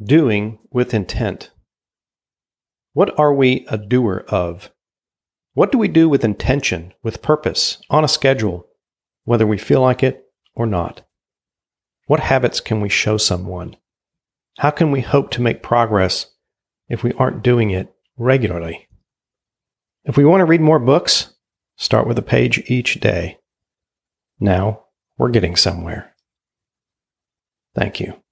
Doing with intent. What are we a doer of? What do we do with intention, with purpose, on a schedule, whether we feel like it or not? What habits can we show someone? How can we hope to make progress if we aren't doing it regularly? If we want to read more books, start with a page each day. Now we're getting somewhere. Thank you.